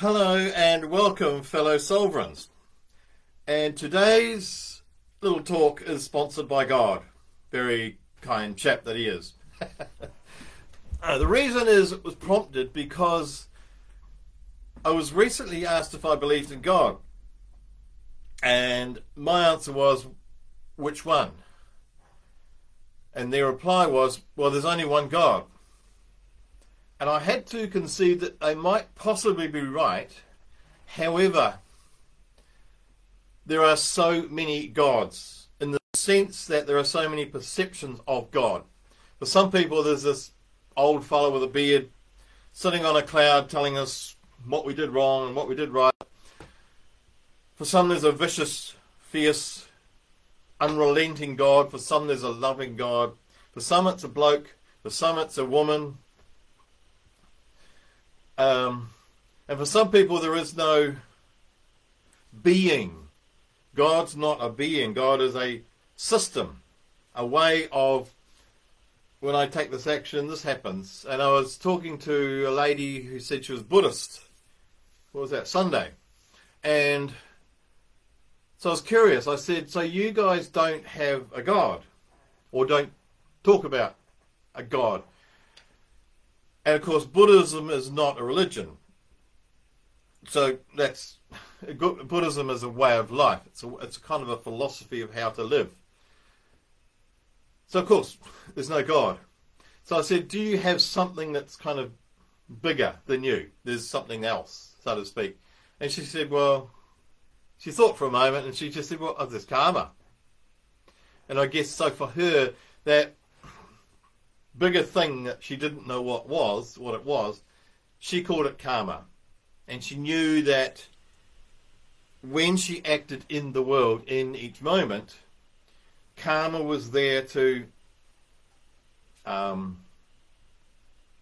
Hello and welcome, fellow Sovereigns. And today's little talk is sponsored by God. Very kind chap that he is. uh, the reason is it was prompted because I was recently asked if I believed in God. And my answer was, which one? And their reply was, well, there's only one God. And I had to concede that they might possibly be right. However, there are so many gods in the sense that there are so many perceptions of God. For some people, there's this old fellow with a beard sitting on a cloud telling us what we did wrong and what we did right. For some, there's a vicious, fierce, unrelenting God. For some, there's a loving God. For some, it's a bloke. For some, it's a woman. Um, and for some people, there is no being. God's not a being. God is a system, a way of. When I take this action, this happens. And I was talking to a lady who said she was Buddhist. What was that? Sunday. And so I was curious. I said, So you guys don't have a God? Or don't talk about a God? And of course, Buddhism is not a religion. So that's Buddhism is a way of life. It's a, it's kind of a philosophy of how to live. So of course, there's no God. So I said, do you have something that's kind of bigger than you? There's something else, so to speak. And she said, well, she thought for a moment and she just said, well, oh, there's karma. And I guess so for her, that bigger thing that she didn't know what was, what it was, she called it karma. And she knew that when she acted in the world in each moment, karma was there to. Um,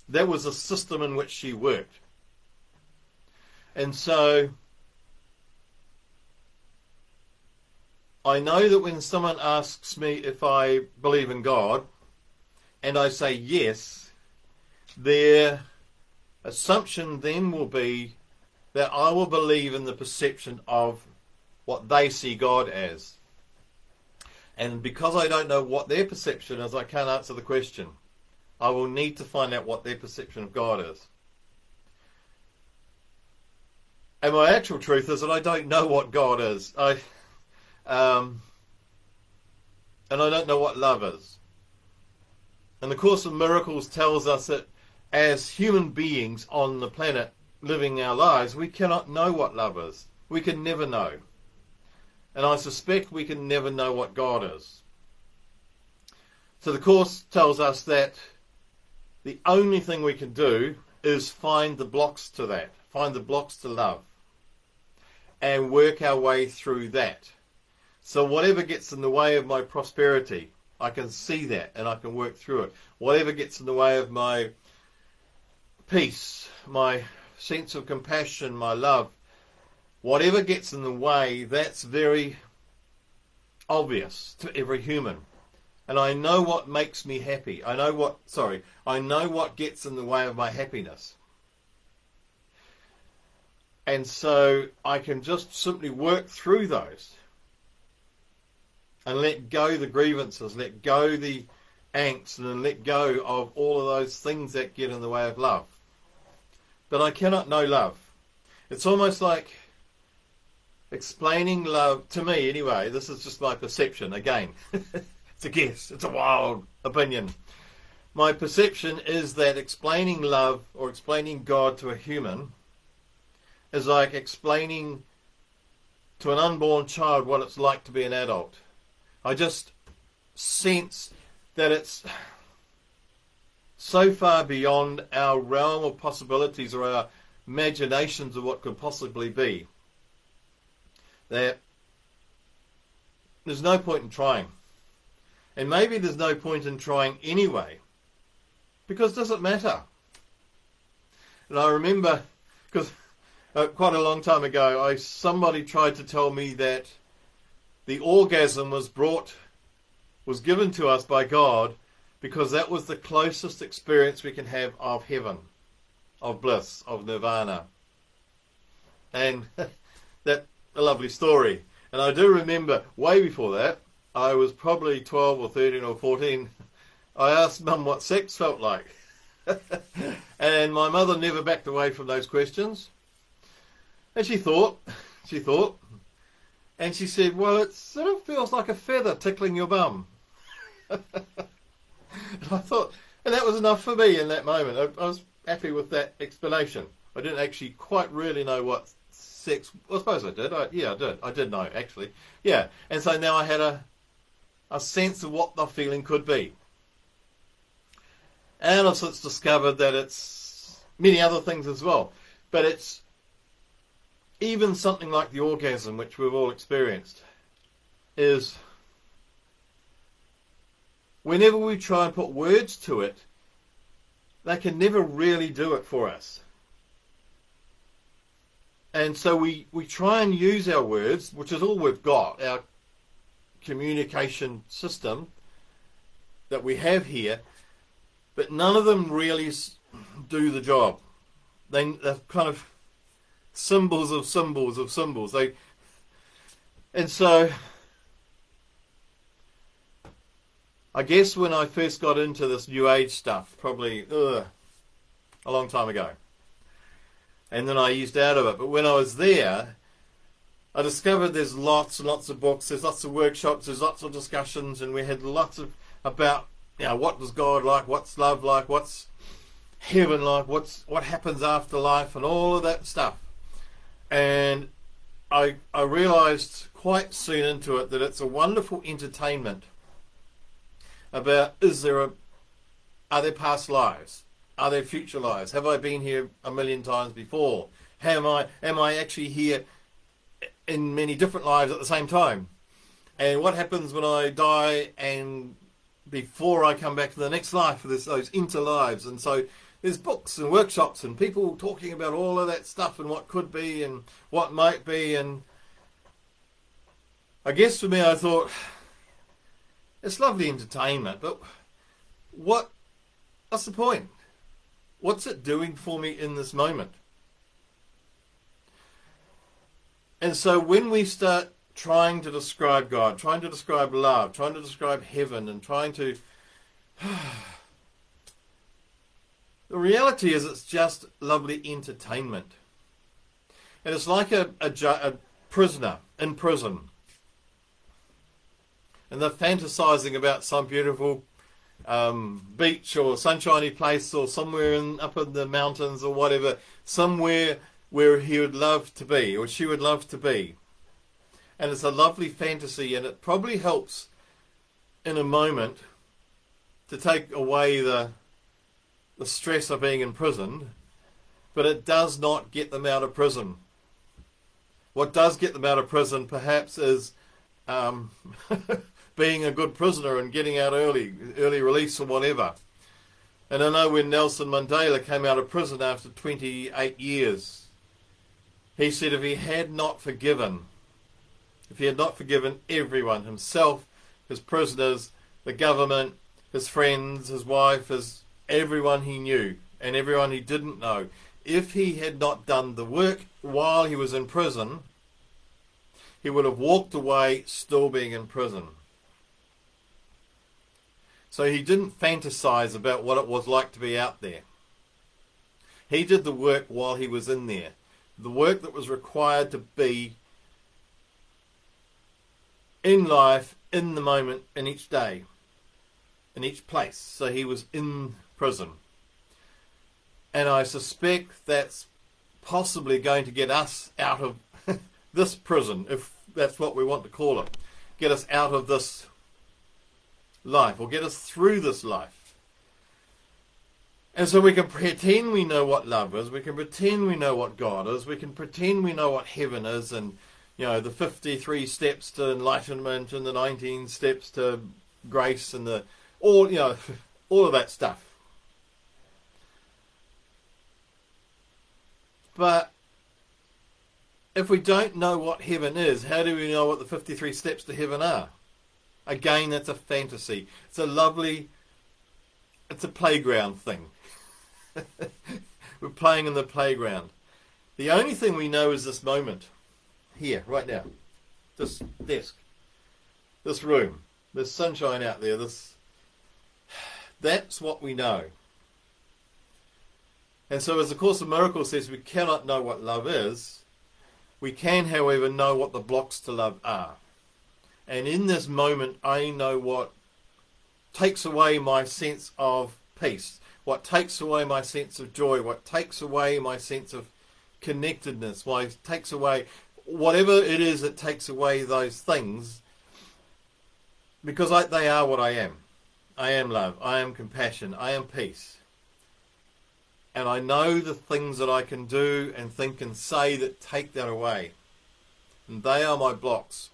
that was a system in which she worked. And so I know that when someone asks me if I believe in God, and I say yes, their assumption then will be that I will believe in the perception of what they see God as. And because I don't know what their perception is, I can't answer the question. I will need to find out what their perception of God is. And my actual truth is that I don't know what God is. I, um, and I don't know what love is. And the Course of Miracles tells us that as human beings on the planet living our lives, we cannot know what love is. We can never know. And I suspect we can never know what God is. So the Course tells us that the only thing we can do is find the blocks to that, find the blocks to love, and work our way through that. So whatever gets in the way of my prosperity, I can see that and I can work through it. Whatever gets in the way of my peace, my sense of compassion, my love, whatever gets in the way, that's very obvious to every human. And I know what makes me happy. I know what, sorry, I know what gets in the way of my happiness. And so I can just simply work through those and let go the grievances, let go the angst, and let go of all of those things that get in the way of love. But I cannot know love. It's almost like explaining love to me, anyway. This is just my perception. Again, it's a guess, it's a wild opinion. My perception is that explaining love or explaining God to a human is like explaining to an unborn child what it's like to be an adult. I just sense that it's so far beyond our realm of possibilities or our imaginations of what could possibly be that there's no point in trying. And maybe there's no point in trying anyway, because it does it matter? And I remember, because uh, quite a long time ago, I somebody tried to tell me that the orgasm was brought, was given to us by God because that was the closest experience we can have of heaven, of bliss, of nirvana. and that a lovely story. And I do remember way before that, I was probably 12 or 13 or 14. I asked mum what sex felt like. and my mother never backed away from those questions. And she thought, she thought, and she said, well, it sort of feels like a feather tickling your bum. and I thought, and that was enough for me in that moment. I, I was happy with that explanation. I didn't actually quite really know what sex. Well, I suppose I did. I, yeah, I did. I did know actually. Yeah, and so now I had a a sense of what the feeling could be. And I've since discovered that it's many other things as well. But it's even something like the orgasm, which we've all experienced, is whenever we try and put words to it, they can never really do it for us. And so we, we try and use our words, which is all we've got, our communication system that we have here, but none of them really do the job. They, they're kind of symbols of symbols of symbols. They, and so, I guess when I first got into this New Age stuff, probably ugh, a long time ago, and then I used out of it. But when I was there, I discovered there's lots and lots of books, there's lots of workshops, there's lots of discussions, and we had lots of about you know what does God like, what's love like, what's heaven like, what's what happens after life, and all of that stuff. And I I realised quite soon into it that it's a wonderful entertainment about is there a are there past lives? Are there future lives? Have I been here a million times before? Am I am I actually here in many different lives at the same time. And what happens when I die and before I come back to the next life, there's those interlives. And so there's books and workshops and people talking about all of that stuff and what could be and what might be. And I guess for me, I thought it's lovely entertainment, but what? What's the point? What's it doing for me in this moment? And so when we start trying to describe God, trying to describe love, trying to describe heaven, and trying to. the reality is it's just lovely entertainment. And it's like a, a, a prisoner in prison. And they're fantasizing about some beautiful um, beach or sunshiny place or somewhere in, up in the mountains or whatever, somewhere where he would love to be or she would love to be. And it's a lovely fantasy, and it probably helps in a moment to take away the the stress of being in prison, but it does not get them out of prison. What does get them out of prison, perhaps, is um, being a good prisoner and getting out early, early release or whatever. And I know when Nelson Mandela came out of prison after 28 years, he said if he had not forgiven, if he had not forgiven everyone, himself, his prisoners, the government, his friends, his wife, his everyone he knew and everyone he didn't know, if he had not done the work while he was in prison, he would have walked away still being in prison. So he didn't fantasize about what it was like to be out there. He did the work while he was in there the work that was required to be in life, in the moment, in each day, in each place. So he was in prison. And I suspect that's possibly going to get us out of this prison, if that's what we want to call it. Get us out of this life, or get us through this life. And so we can pretend we know what love is, we can pretend we know what God is, we can pretend we know what heaven is, and you know the 53 steps to enlightenment and the 19 steps to grace and the all you know all of that stuff. But if we don't know what heaven is, how do we know what the 53 steps to heaven are? Again, that's a fantasy. It's a lovely, it's a playground thing. We're playing in the playground. The only thing we know is this moment, here, right now, this desk, this room, this sunshine out there, this. That's what we know. And so, as the Course of Miracles says, we cannot know what love is. We can, however, know what the blocks to love are. And in this moment, I know what takes away my sense of peace, what takes away my sense of joy, what takes away my sense of connectedness, what takes away whatever it is that takes away those things, because I, they are what I am. I am love, I am compassion, I am peace. And I know the things that I can do and think and say that take that away. And they are my blocks.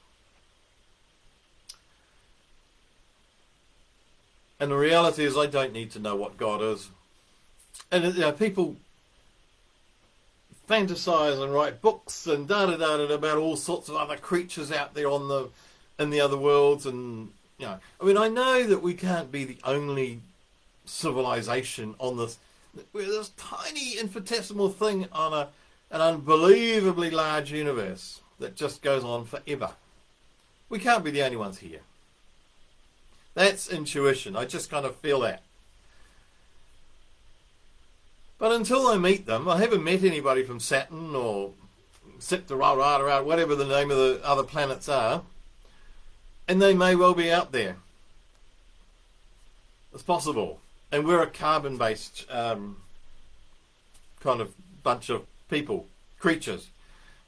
And the reality is, I don't need to know what God is. And you know, people fantasize and write books and da da da da about all sorts of other creatures out there on the in the other worlds, and you know, I mean, I know that we can't be the only civilization on this. We're this tiny infinitesimal thing on a an unbelievably large universe that just goes on forever. We can't be the only ones here. That's intuition. I just kind of feel that. But until I meet them, I haven't met anybody from Saturn or Septa, whatever the name of the other planets are. And they may well be out there. It's possible. And we're a carbon based um, kind of bunch of people, creatures.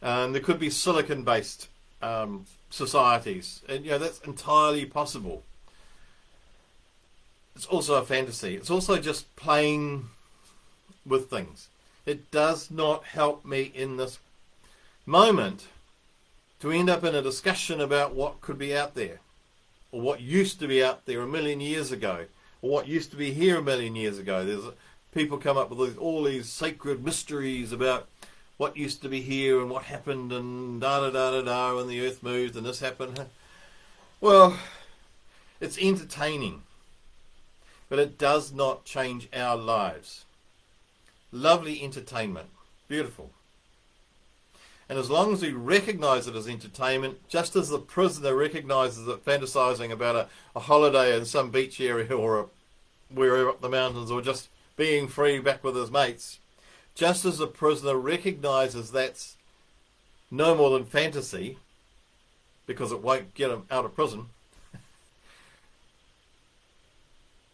And there could be silicon based um, societies. And, you know, that's entirely possible it's also a fantasy. It's also just playing with things. It does not help me in this moment to end up in a discussion about what could be out there, or what used to be out there a million years ago, what used to be here a million years ago. There's people come up with all these sacred mysteries about what used to be here and what happened and da da da da da and the earth moved and this happened. Well, it's entertaining but it does not change our lives. Lovely entertainment. Beautiful. And as long as we recognize it as entertainment, just as the prisoner recognizes that fantasizing about a, a holiday in some beach area or a, wherever up the mountains or just being free back with his mates, just as the prisoner recognizes that's no more than fantasy because it won't get him out of prison,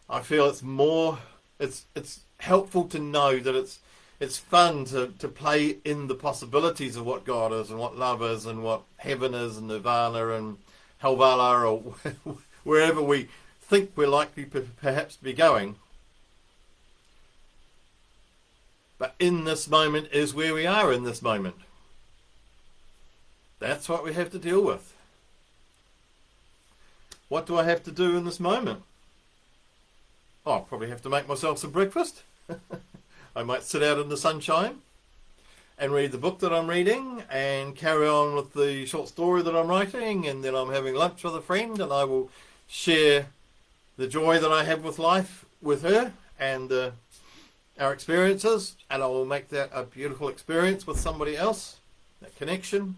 I feel it's more it's it's helpful to know that it's it's fun to, to play in the possibilities of what God is and what love is and what heaven is and nirvana and Helvala or wherever we think we're likely to perhaps to be going. But in this moment is where we are in this moment. That's what we have to deal with. What do I have to do in this moment? Oh, I'll probably have to make myself some breakfast. I might sit out in the sunshine and read the book that I'm reading and carry on with the short story that I'm writing and then I'm having lunch with a friend and I will share the joy that I have with life with her and uh, our experiences and I will make that a beautiful experience with somebody else, that connection.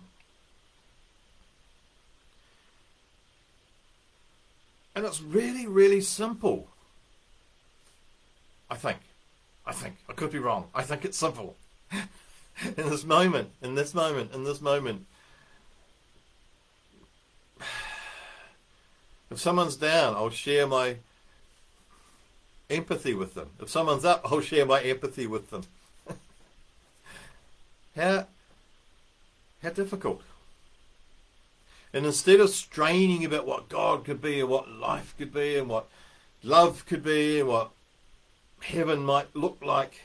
And it's really, really simple. I think. I think. I could be wrong. I think it's simple. in this moment, in this moment, in this moment. If someone's down, I'll share my empathy with them. If someone's up, I'll share my empathy with them. how how difficult. And instead of straining about what God could be and what life could be and what love could be and what heaven might look like.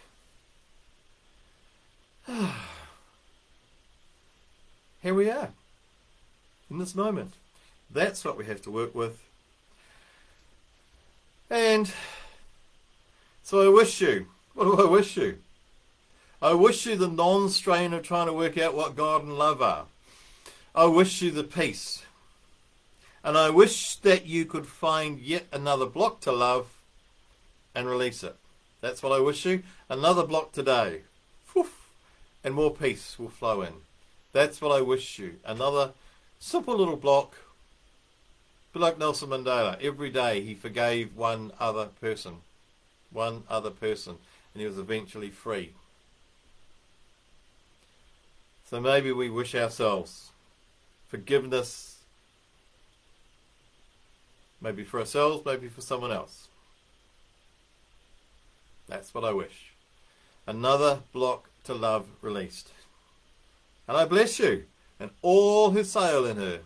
Here we are in this moment. That's what we have to work with. And so I wish you, what do I wish you? I wish you the non strain of trying to work out what God and love are. I wish you the peace. And I wish that you could find yet another block to love and release it. That's what I wish you. Another block today. and more peace will flow in. That's what I wish you. Another simple little block. But like Nelson Mandela, every day he forgave one other person. One other person. And he was eventually free. So maybe we wish ourselves forgiveness, maybe for ourselves, maybe for someone else. That's what I wish. Another block to love released. And I bless you and all who sail in her.